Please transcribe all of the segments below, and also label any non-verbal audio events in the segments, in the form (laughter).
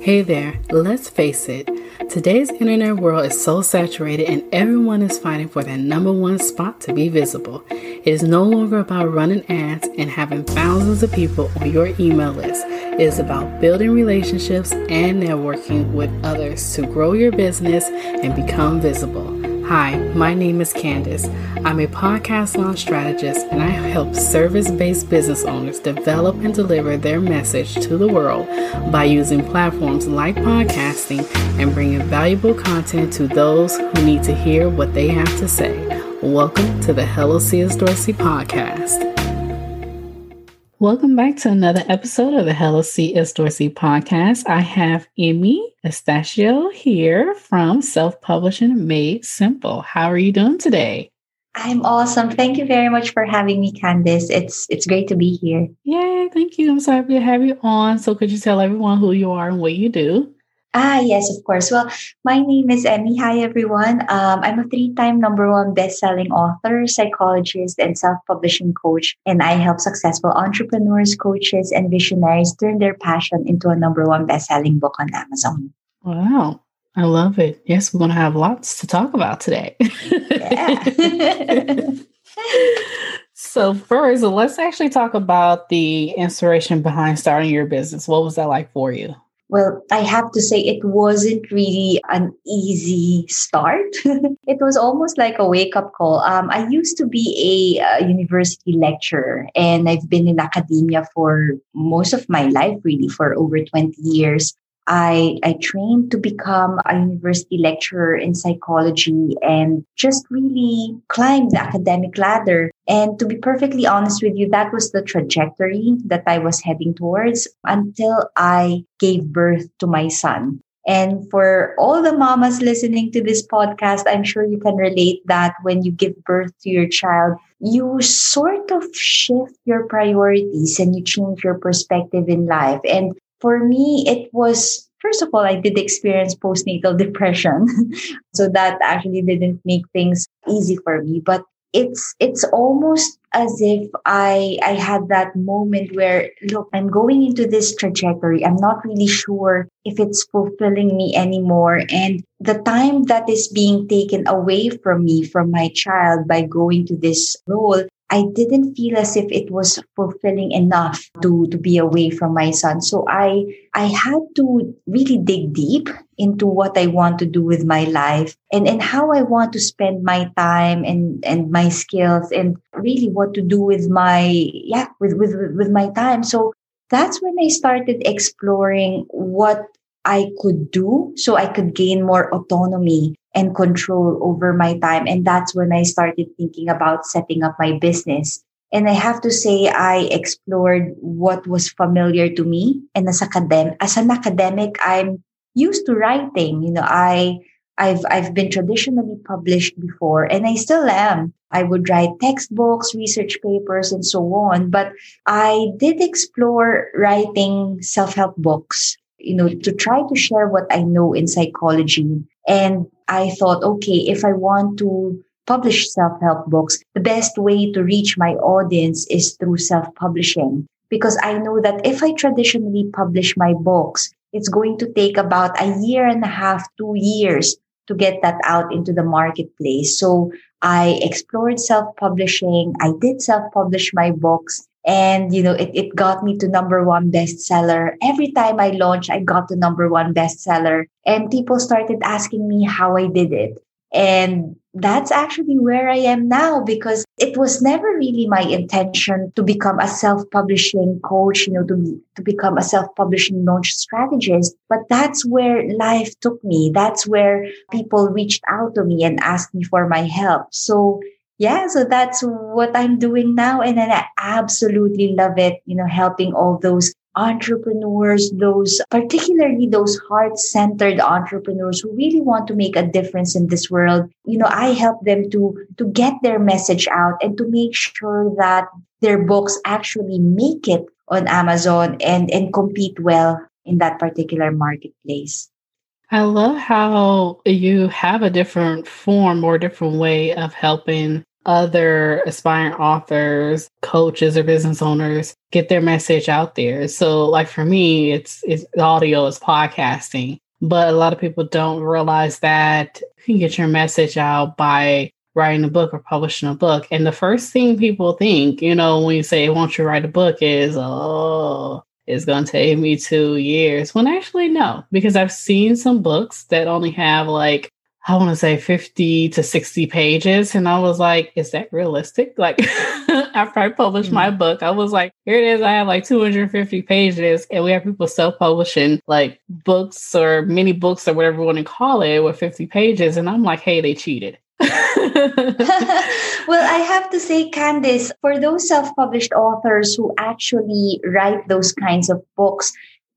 Hey there, let's face it, today's internet world is so saturated and everyone is fighting for that number one spot to be visible. It is no longer about running ads and having thousands of people on your email list. It is about building relationships and networking with others to grow your business and become visible. Hi, my name is Candace. I'm a podcast launch strategist and I help service based business owners develop and deliver their message to the world by using platforms like podcasting and bringing valuable content to those who need to hear what they have to say. Welcome to the Hello C.S. Dorsey podcast. Welcome back to another episode of the Hello C.S. Dorsey podcast. I have Emee Estacio here from Self Publishing Made Simple. How are you doing today? I'm awesome. Thank you very much for having me, Candice. It's it's great to be here. Yay, thank you. I'm so happy to have you on. So could you tell everyone who you are and what you do? Ah, yes, of course. Well, my name is Emee. Hi, everyone. Um, I'm a three time number one best selling author, psychologist, and self publishing coach. And I help successful entrepreneurs, coaches, and visionaries turn their passion into a number one best selling book on Amazon. Wow. I love it. Yes, we're going to have lots to talk about today. Yeah. (laughs) (laughs) so, first, let's actually talk about the inspiration behind starting your business. What was that like for you? Well, I have to say it wasn't really an easy start. (laughs) it was almost like a wake up call. Um, I used to be a, a, university lecturer and I've been in academia for most of my life, really, for over 20 years. I, I trained to become a university lecturer in psychology and just really climbed the academic ladder. And to be perfectly honest with you, that was the trajectory that I was heading towards until I gave birth to my son. And for all the mamas listening to this podcast, I'm sure you can relate that when you give birth to your child, you sort of shift your priorities and you change your perspective in life. And for me, it was first of all, I did experience postnatal depression. (laughs) so that actually didn't make things easy for me. But it's it's almost as if I I had that moment where look, I'm going into this trajectory. I'm not really sure if it's fulfilling me anymore. And the time that is being taken away from me from my child by going to this role I didn't feel as if it was fulfilling enough to, to be away from my son. So I, I had to really dig deep into what I want to do with my life and, and how I want to spend my time and, and my skills and really what to do with my, yeah, with, with, with my time. So that's when I started exploring what I could do so I could gain more autonomy and control over my time. And that's when I started thinking about setting up my business. And I have to say, I explored what was familiar to me. And as, academic, as an academic, I'm used to writing. You know, I, I've, I've been traditionally published before and I still am. I would write textbooks, research papers, and so on. But I did explore writing self-help books, you know, to try to share what I know in psychology. And I thought, okay, if I want to publish self-help books, the best way to reach my audience is through self-publishing. Because I know that if I traditionally publish my books, it's going to take about a year and a half, two years to get that out into the marketplace. So I explored self-publishing. I did self-publish my books and you know it, it got me to number one bestseller. Every time i launched i got to number one bestseller. And people started asking me how i did it. And that's actually where i am now because it was never really my intention to become a self-publishing coach you know to, to become a self-publishing launch strategist. But that's where life took me. That's where people reached out to me and asked me for my help. So yeah, so that's what I'm doing now. And I absolutely love it, you know, helping all those entrepreneurs, those particularly those heart centered entrepreneurs who really want to make a difference in this world. You know, I help them to, to get their message out and to make sure that their books actually make it on Amazon and, and compete well in that particular marketplace. I love how you have a different form or different way of helping other aspiring authors, coaches, or business owners get their message out there. So, like for me, it's it's audio, it's podcasting, but a lot of people don't realize that you can get your message out by writing a book or publishing a book. And the first thing people think, you know, when you say, "Won't you write a book?" is, "Oh." It's going to take me two years. When actually, no, because I've seen some books that only have like I want to say 50 to 60 pages. And I was like, is that realistic? Like, (laughs) after I published mm-hmm. my book, I was like, here it is. I have like 250 pages. And we have people self publishing like books or mini books or whatever you want to call it with 50 pages. And I'm like, hey, they cheated. (laughs) (laughs) well, I have to say, Candice, for those self published authors who actually write those kinds of books,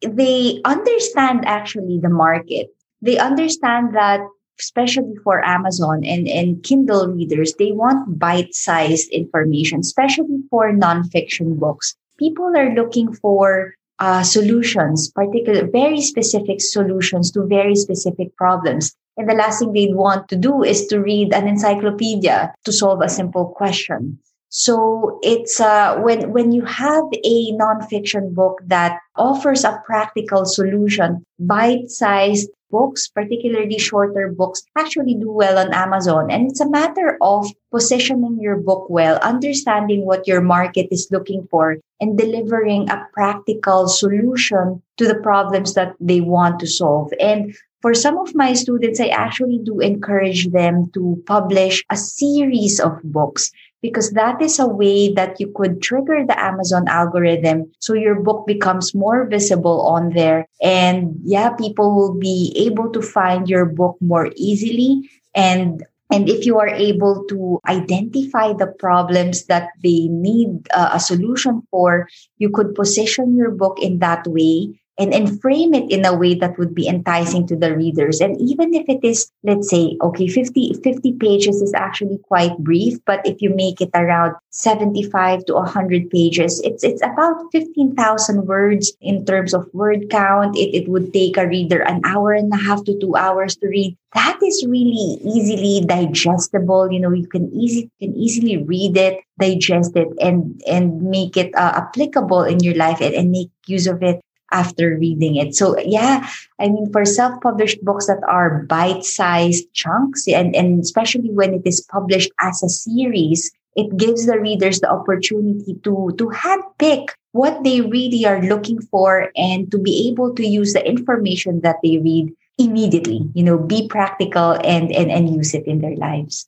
they understand actually the market. They understand that especially for Amazon and, and Kindle readers, they want bite sized information, especially for nonfiction books. People are looking for uh, solutions, particular, very specific solutions to very specific problems. And the last thing they'd want to do is to read an encyclopedia to solve a simple question. So it's uh, when when you have a nonfiction book that offers a practical solution, bite-sized books, particularly shorter books, actually do well on Amazon. And it's a matter of positioning your book well, understanding what your market is looking for, and delivering a practical solution to the problems that they want to solve. And for some of my students, I actually do encourage them to publish a series of books because that is a way that you could trigger the Amazon algorithm so your book becomes more visible on there. And yeah, people will be able to find your book more easily. And and if you are able to identify the problems that they need uh, a solution for, you could position your book in that way and, and frame it in a way that would be enticing to the readers. And even if it is, let's say, okay, 50, 50 pages is actually quite brief, but if you make it around 75 to 100 pages, it's, it's about 15,000 words in terms of word count. It, it would take a reader an hour and a half to two hours to read. That is really easily digestible. You know, you can easy can easily read it, digest it, and and make it uh, applicable in your life and, and make use of it after reading it. So yeah, I mean, for self-published books that are bite-sized chunks and, and especially when it is published as a series, it gives the readers the opportunity to, to handpick what they really are looking for and to be able to use the information that they read immediately, you know, be practical and, and, and use it in their lives.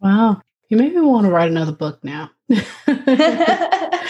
Wow. You made me want to write another book now. (laughs) I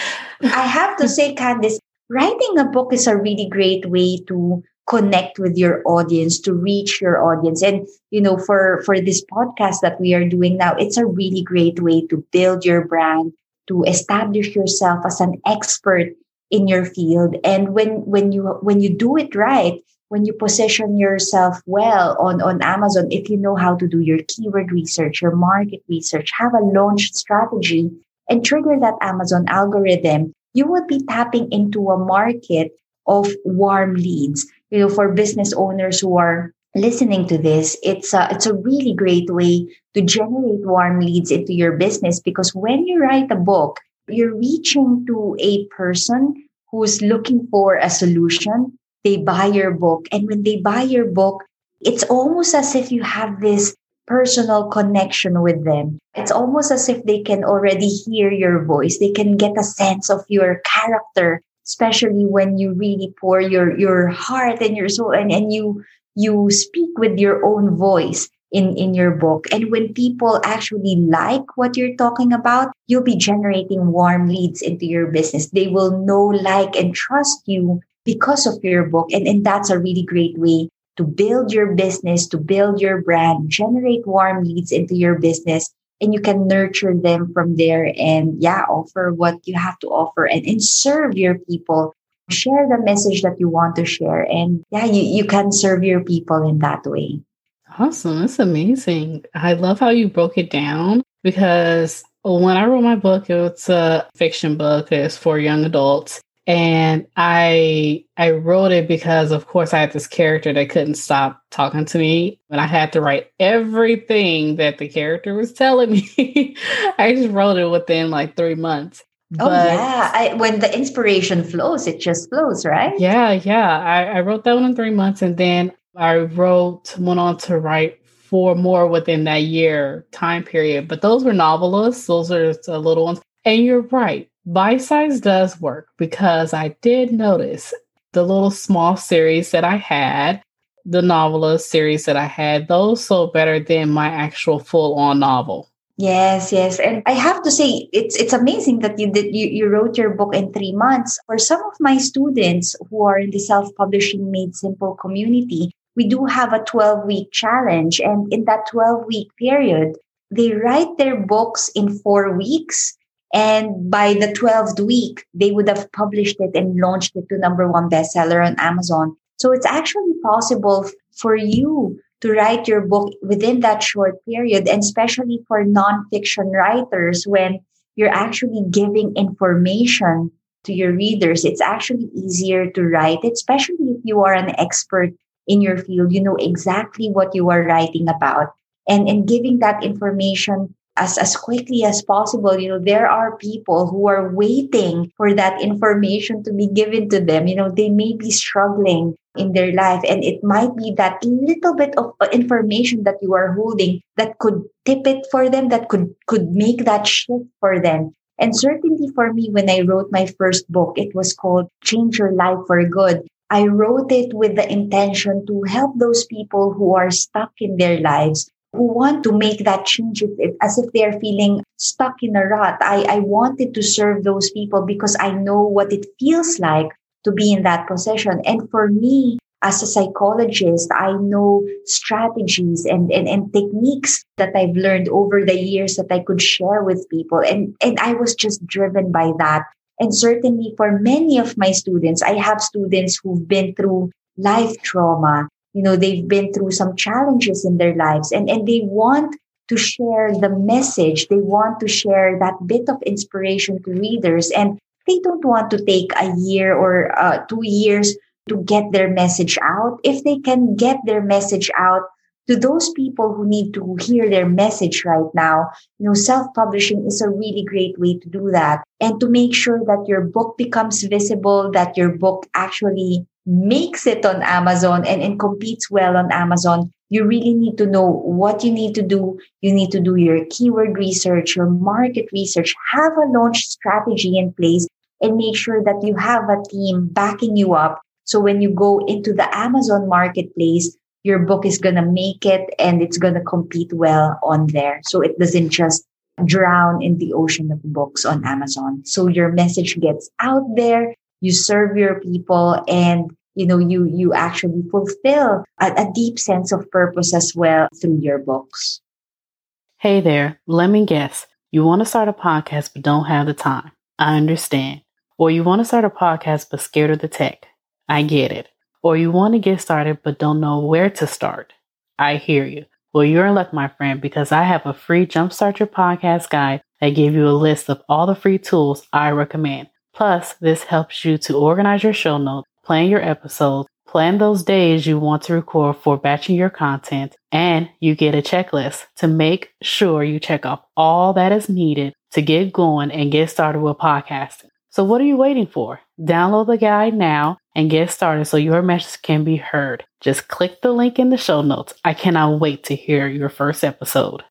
have to say, Candice, writing a book is a really great way to connect with your audience to reach your audience. And you know for for this podcast that we are doing now it's a really great way to build your brand to establish yourself as an expert in your field. And when when you when you do it right when you position yourself well on on Amazon if you know how to do your keyword research your market research have a launch strategy and trigger that Amazon algorithm you would be tapping into a market of warm leads. You know, for business owners who are listening to this, it's a, it's a really great way to generate warm leads into your business because when you write a book, you're reaching to a person who's looking for a solution. They buy your book. And when they buy your book, it's almost as if you have this personal connection with them. It's almost as if they can already hear your voice. They can get a sense of your character, especially when you really pour your, your heart and your soul and, and you, you speak with your own voice in, in your book. And when people actually like what you're talking about, you'll be generating warm leads into your business. They will know, like, and trust you because of your book. And, and that's a really great way to build your business, to build your brand, generate warm leads into your business, and you can nurture them from there and yeah, offer what you have to offer and, and serve your people. Share the message that you want to share. And yeah, you, you can serve your people in that way. Awesome. That's amazing. I love how you broke it down because when I wrote my book, it's a fiction book. It's for young adults. And I I wrote it because of course I had this character that couldn't stop talking to me and I had to write everything that the character was telling me. (laughs) I just wrote it within like 3 months. Oh, but, oh yeah, I, when the inspiration flows, it just flows, right? Yeah, yeah. I, I wrote that one in three months, and then I wrote went on to write four more within that year time period. But those were novelists; those are the little ones. And you're right, bite size does work because I did notice the little small series that I had, the novella series that I had, those sold better than my actual full on novel. Yes, yes. And I have to say it's it's amazing that you did you, you wrote your book in three months. For some of my students who are in the self-publishing made simple community, we do have a 12-week challenge. And in that 12-week period, they write their books in four weeks. And by the 12th week, they would have published it and launched it to number one bestseller on Amazon. So it's actually possible for you to write your book within that short period, and especially for nonfiction writers, when you're actually giving information to your readers, it's actually easier to write, especially if you are an expert in your field. You know exactly what you are writing about. And in giving that information as, as quickly as possible. You know, there are people who are waiting for that information to be given to them. You know, they may be struggling in their life and it might be that little bit of uh, information that you are holding that could tip it for them, that could, could make that shift for them. And certainly for me, when I wrote my first book, it was called Change Your Life for Good. I wrote it with the intention to help those people who are stuck in their lives who want to make that change as if they're feeling stuck in a rut. I, I wanted to serve those people because I know what it feels like to be in that position. And for me, as a psychologist, I know strategies and, and, and techniques that I've learned over the years that I could share with people. And, and I was just driven by that. And certainly for many of my students, I have students who've been through life trauma you know they've been through some challenges in their lives and and they want to share the message. They want to share that bit of inspiration to readers and they don't want to take a year or uh, two years to get their message out. If they can get their message out to those people who need to hear their message right now you know self-publishing is a really great way to do that and to make sure that your book becomes visible that your book actually makes it on Amazon and, and competes well on Amazon, you really need to know what you need to do. You need to do your keyword research, your market research, have a launch strategy in place, and make sure that you have a team backing you up. So when you go into the Amazon marketplace, your book is going to make it and it's going to compete well on there. So it doesn't just drown in the ocean of books on Amazon. So your message gets out there, you serve your people and you know you you actually fulfill a, a deep sense of purpose as well through your books. Hey there. Let me guess. You want to start a podcast but don't have the time. I understand. Or you want to start a podcast but scared of the tech. I get it. Or you want to get started but don't know where to start. I hear you. Well you're in luck my friend because i have a free jumpstart your podcast guide that gives you a list of all the free tools i recommend Plus, this helps you to organize your show notes plan your episodes, plan those days you want to record for batching your content, and you get a checklist to make sure you check off all that is needed to get going and get started with podcasting. So, what are you waiting for? Download the guide now and get started so your message can be heard. Just click the link in the show notes. I cannot wait to hear your first episode.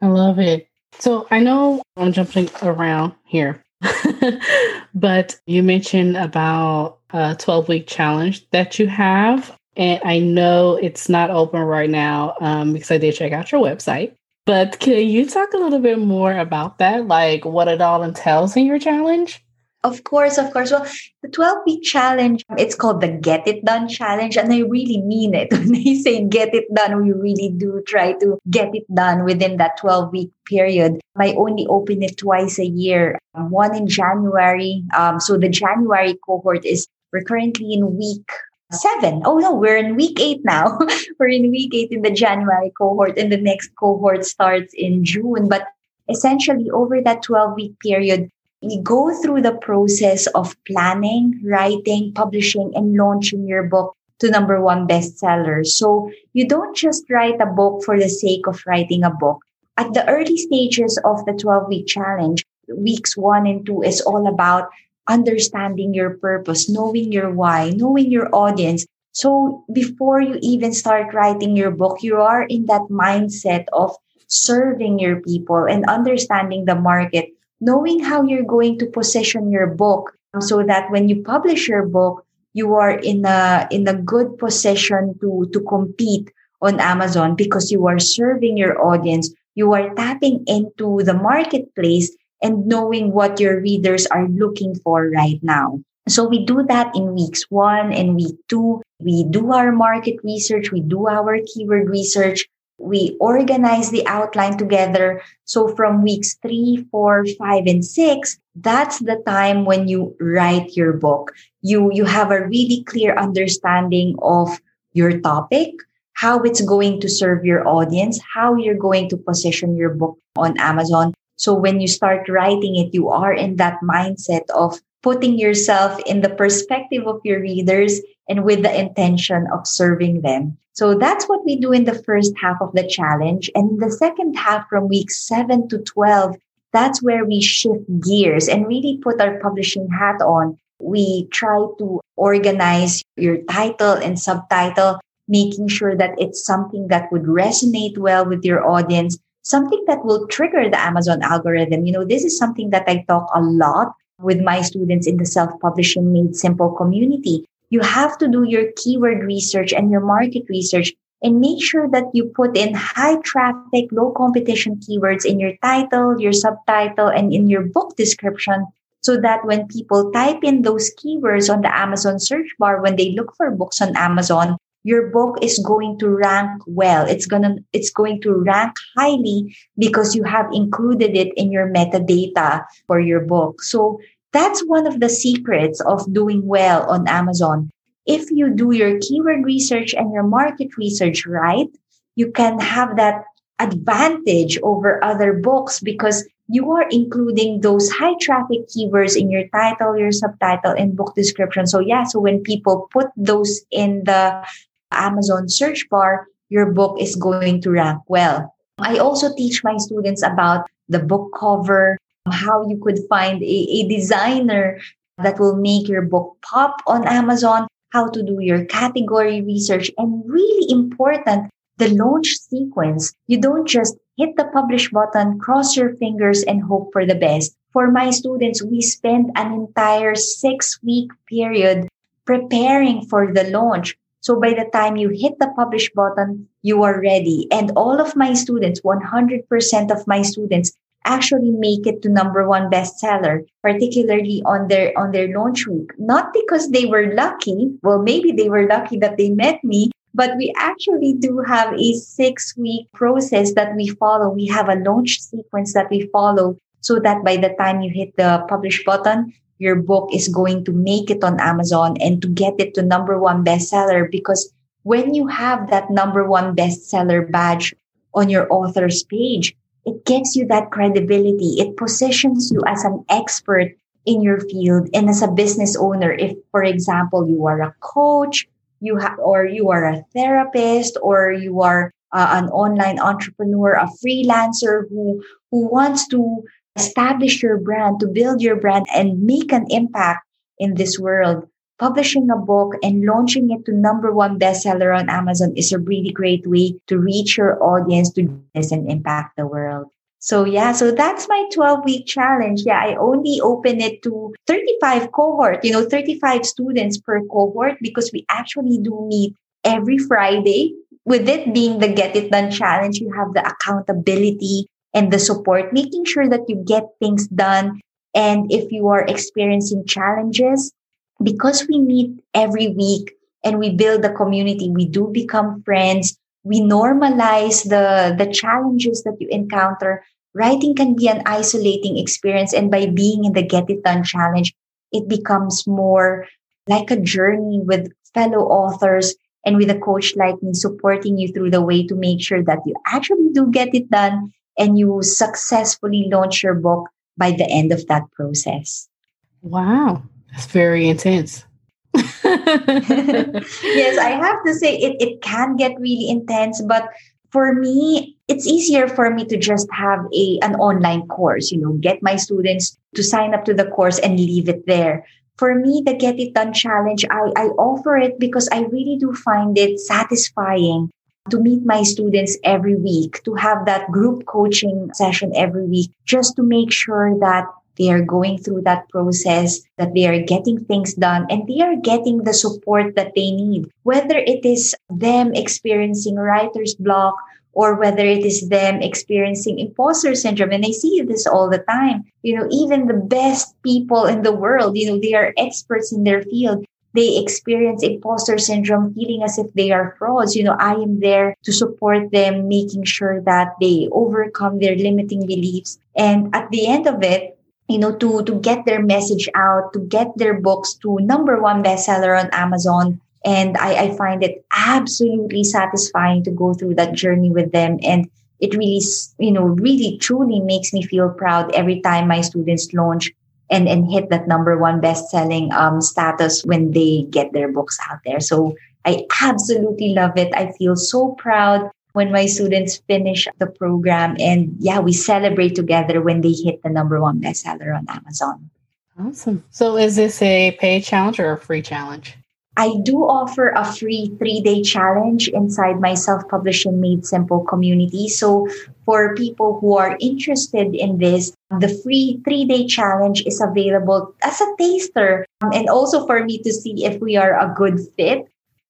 I love it. So, I know I'm jumping around here, (laughs) but you mentioned about a 12 week challenge that you have. And I know it's not open right now um, because I did check out your website. But can you talk a little bit more about that? Like what it all entails in your challenge? Of course, of course. Well, the 12 week challenge, it's called the Get It Done challenge. And I really mean it. (laughs) When they say get it done, we really do try to get it done within that 12 week period. I only open it twice a year, one in January. Um, so the January cohort is, we're currently in week seven. Oh no, we're in week eight now. (laughs) we're in week eight in the January cohort, and the next cohort starts in June. But essentially, over that 12 week period, you go through the process of planning, writing, publishing, and launching your book to number one bestseller. So you don't just write a book for the sake of writing a book. At the early stages of the 12 week challenge, weeks one and two is all about understanding your purpose, knowing your why, knowing your audience. So before you even start writing your book, you are in that mindset of serving your people and understanding the market, knowing how you're going to position your book um, so that when you publish your book, you are in a in a good position to to compete on Amazon because you are serving your audience. You are tapping into the marketplace and knowing what your readers are looking for right now. So we do that in weeks one and week two. We do our market research. We do our keyword research. We organize the outline together. So from weeks three, four, five, and six, that's the time when you write your book. You, you have a really clear understanding of your topic, how it's going to serve your audience, how you're going to position your book on Amazon. So when you start writing it, you are in that mindset of putting yourself in the perspective of your readers and with the intention of serving them. So that's what we do in the first half of the challenge. And in the second half, from week seven to 12, that's where we shift gears and really put our publishing hat on. We try to organize your title and subtitle, making sure that it's something that would resonate well with your audience, something that will trigger the Amazon algorithm. You know, this is something that I talk a lot with my students in the self publishing made simple community. You have to do your keyword research and your market research and make sure that you put in high traffic, low competition keywords in your title, your subtitle, and in your book description so that when people type in those keywords on the Amazon search bar, when they look for books on Amazon, your book is going to rank well. It's gonna, it's going to rank highly because you have included it in your metadata for your book. So that's one of the secrets of doing well on Amazon. If you do your keyword research and your market research right, you can have that advantage over other books because you are including those high traffic keywords in your title, your subtitle, and book description. So yeah, so when people put those in the Amazon search bar, your book is going to rank well. I also teach my students about the book cover, how you could find a, a designer that will make your book pop on Amazon, how to do your category research, and really important, the launch sequence. You don't just hit the publish button, cross your fingers, and hope for the best. For my students, we spend an entire six week period preparing for the launch. So by the time you hit the publish button, you are ready. And all of my students, 100% of my students actually make it to number one bestseller, particularly on their, on their launch week. Not because they were lucky. Well, maybe they were lucky that they met me, but we actually do have a six week process that we follow. We have a launch sequence that we follow so that by the time you hit the publish button, your book is going to make it on Amazon and to get it to number one bestseller because when you have that number one bestseller badge on your author's page, it gives you that credibility. It positions you as an expert in your field and as a business owner. If, for example, you are a coach, you have, or you are a therapist, or you are uh, an online entrepreneur, a freelancer who, who wants to establish your brand, to build your brand and make an impact in this world. Publishing a book and launching it to number one bestseller on Amazon is a really great way to reach your audience to this and impact the world. So yeah, so that's my 12 week challenge. Yeah, I only open it to 35 cohort, you know, 35 students per cohort because we actually do meet every Friday. With it being the Get It Done challenge, you have the accountability and the support, making sure that you get things done. And if you are experiencing challenges, because we meet every week and we build a community, we do become friends. We normalize the, the challenges that you encounter. Writing can be an isolating experience. And by being in the Get It Done challenge, it becomes more like a journey with fellow authors and with a coach like me supporting you through the way to make sure that you actually do get it done and you successfully launch your book by the end of that process. Wow, that's very intense. (laughs) (laughs) yes, I have to say it, it can get really intense, but for me, it's easier for me to just have a an online course, you know, get my students to sign up to the course and leave it there. For me, the Get It Done challenge, I, I offer it because I really do find it satisfying to meet my students every week, to have that group coaching session every week, just to make sure that they are going through that process, that they are getting things done, and they are getting the support that they need. Whether it is them experiencing writer's block or whether it is them experiencing imposter syndrome. And I see this all the time. You know, even the best people in the world, you know, they are experts in their field. They experience imposter syndrome, feeling as if they are frauds. You know, I am there to support them, making sure that they overcome their limiting beliefs. And at the end of it, you know, to, to get their message out, to get their books to number one bestseller on Amazon. And I, I find it absolutely satisfying to go through that journey with them. And it really, you know, really truly makes me feel proud every time my students launch and, and hit that number one best-selling um, status when they get their books out there. So I absolutely love it. I feel so proud when my students finish the program. And yeah, we celebrate together when they hit the number one bestseller on Amazon. Awesome. So is this a paid challenge or a free challenge? I do offer a free three day challenge inside my self publishing made simple community. So for people who are interested in this, the free three day challenge is available as a taster um, and also for me to see if we are a good fit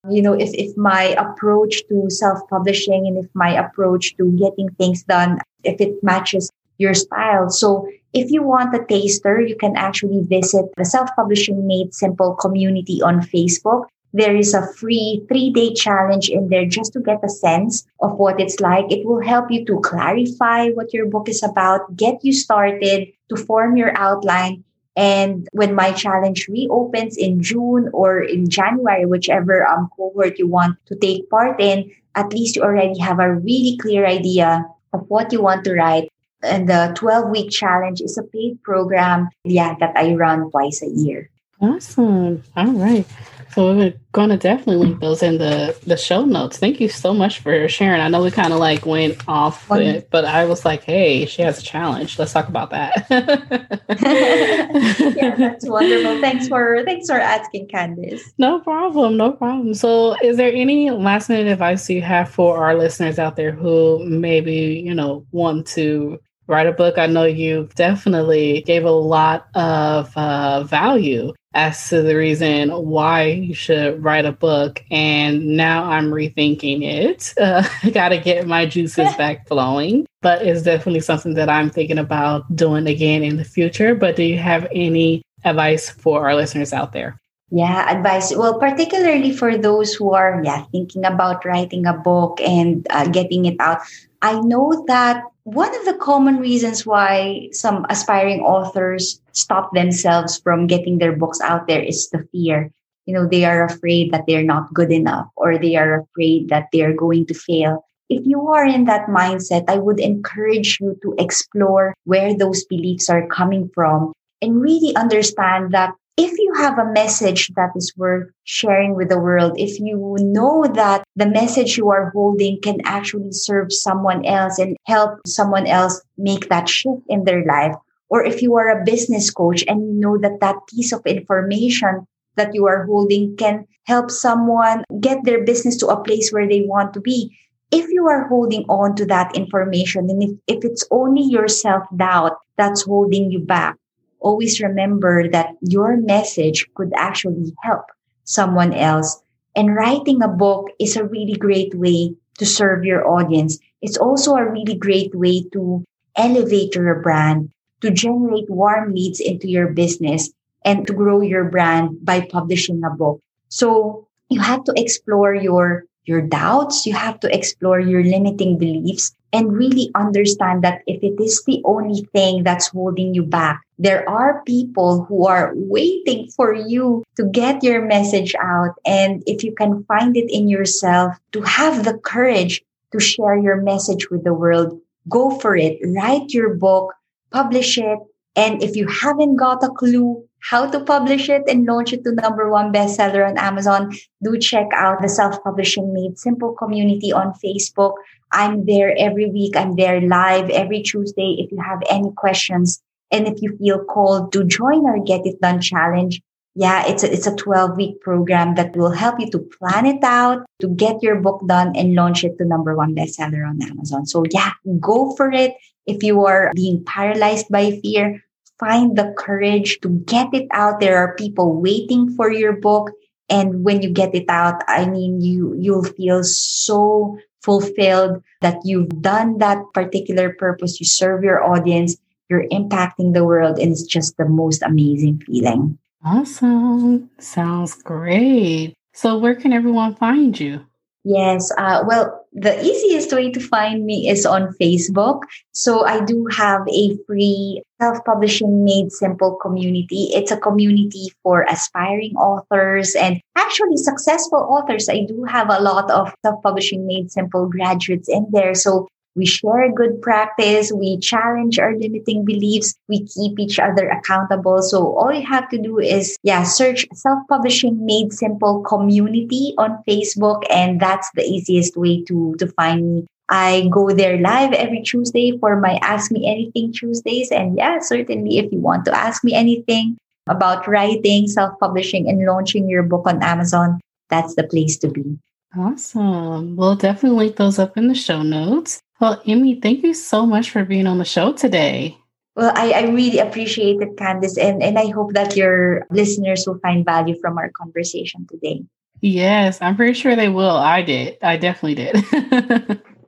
you know if, if my approach to self-publishing and if my approach to getting things done if it matches your style so if you want a taster you can actually visit the self-publishing made simple community on facebook there is a free three day challenge in there just to get a sense of what it's like. It will help you to clarify what your book is about, get you started to form your outline, and when my challenge reopens in June or in January, whichever um, cohort you want to take part in, at least you already have a really clear idea of what you want to write. And the 12 week challenge is a paid program, yeah, that I run twice a year. Awesome. All right. So we're gonna definitely link those in the the show notes. Thank you so much for sharing. I know we kind of like went off it, but I was like, hey, she has a challenge. Let's talk about that. (laughs) yeah, that's wonderful. Thanks for thanks for asking, Candice. No problem, no problem. So is there any last minute advice you have for our listeners out there who maybe, you know, want to write a book? I know you definitely gave a lot of uh, value as to the reason why you should write a book. And now I'm rethinking it. (laughs) Uh, I got to get my juices (laughs) back flowing, but it's definitely something that I'm thinking about doing again in the future. But do you have any advice for our listeners out there? Yeah, advice. Well, particularly for those who are yeah thinking about writing a book and uh, getting it out. I know that one of the common reasons why some aspiring authors stop themselves from getting their books out there is the fear. You know, they are afraid that they're not good enough or they are afraid that they're going to fail. If you are in that mindset, I would encourage you to explore where those beliefs are coming from and really understand that if you have a message that is worth sharing with the world, if you know that the message you are holding can actually serve someone else and help someone else make that shift in their life, or if you are a business coach and you know that that piece of information that you are holding can help someone get their business to a place where they want to be. If you are holding on to that information and if, if it's only your self doubt that's holding you back, always remember that your message could actually help someone else. And writing a book is a really great way to serve your audience. It's also a really great way to elevate your brand, to generate warm leads into your business, and to grow your brand by publishing a book. So you have to explore your your doubts, you have to explore your limiting beliefs and really understand that if it is the only thing that's holding you back, there are people who are waiting for you to get your message out. And if you can find it in yourself to have the courage to share your message with the world, go for it. Write your book, publish it, And if you haven't got a clue how to publish it and launch it to number one bestseller on Amazon, do check out the Self Publishing Made Simple community on Facebook. I'm there every week. I'm there live every Tuesday. If you have any questions and if you feel called to join our Get It Done challenge, yeah, it's a, it's a 12 week program that will help you to plan it out, to get your book done and launch it to number one bestseller on Amazon. So yeah, go for it. If you are being paralyzed by fear, find the courage to get it out. There are people waiting for your book. And when you get it out, I mean, you, you'll feel so fulfilled that you've done that particular purpose. You serve your audience. You're impacting the world. And it's just the most amazing feeling. Awesome. Sounds great. So, where can everyone find you? Yes. Uh, well, the easiest way to find me is on Facebook. So I do have a free self-publishing made simple community. It's a community for aspiring authors and actually successful authors. I do have a lot of self-publishing made simple graduates in there. So we share good practice. We challenge our limiting beliefs. We keep each other accountable. So all you have to do is, yeah, search self-publishing made simple community on Facebook. And that's the easiest way to, to find me. I go there live every Tuesday for my Ask Me Anything Tuesdays. And yeah, certainly if you want to ask me anything about writing, self-publishing and launching your book on Amazon, that's the place to be. Awesome. We'll definitely link those up in the show notes. Well, Amy, thank you so much for being on the show today. Well, I, I really appreciate it, Candice, and, and I hope that your listeners will find value from our conversation today. Yes, I'm pretty sure they will. I did. I definitely did. (laughs)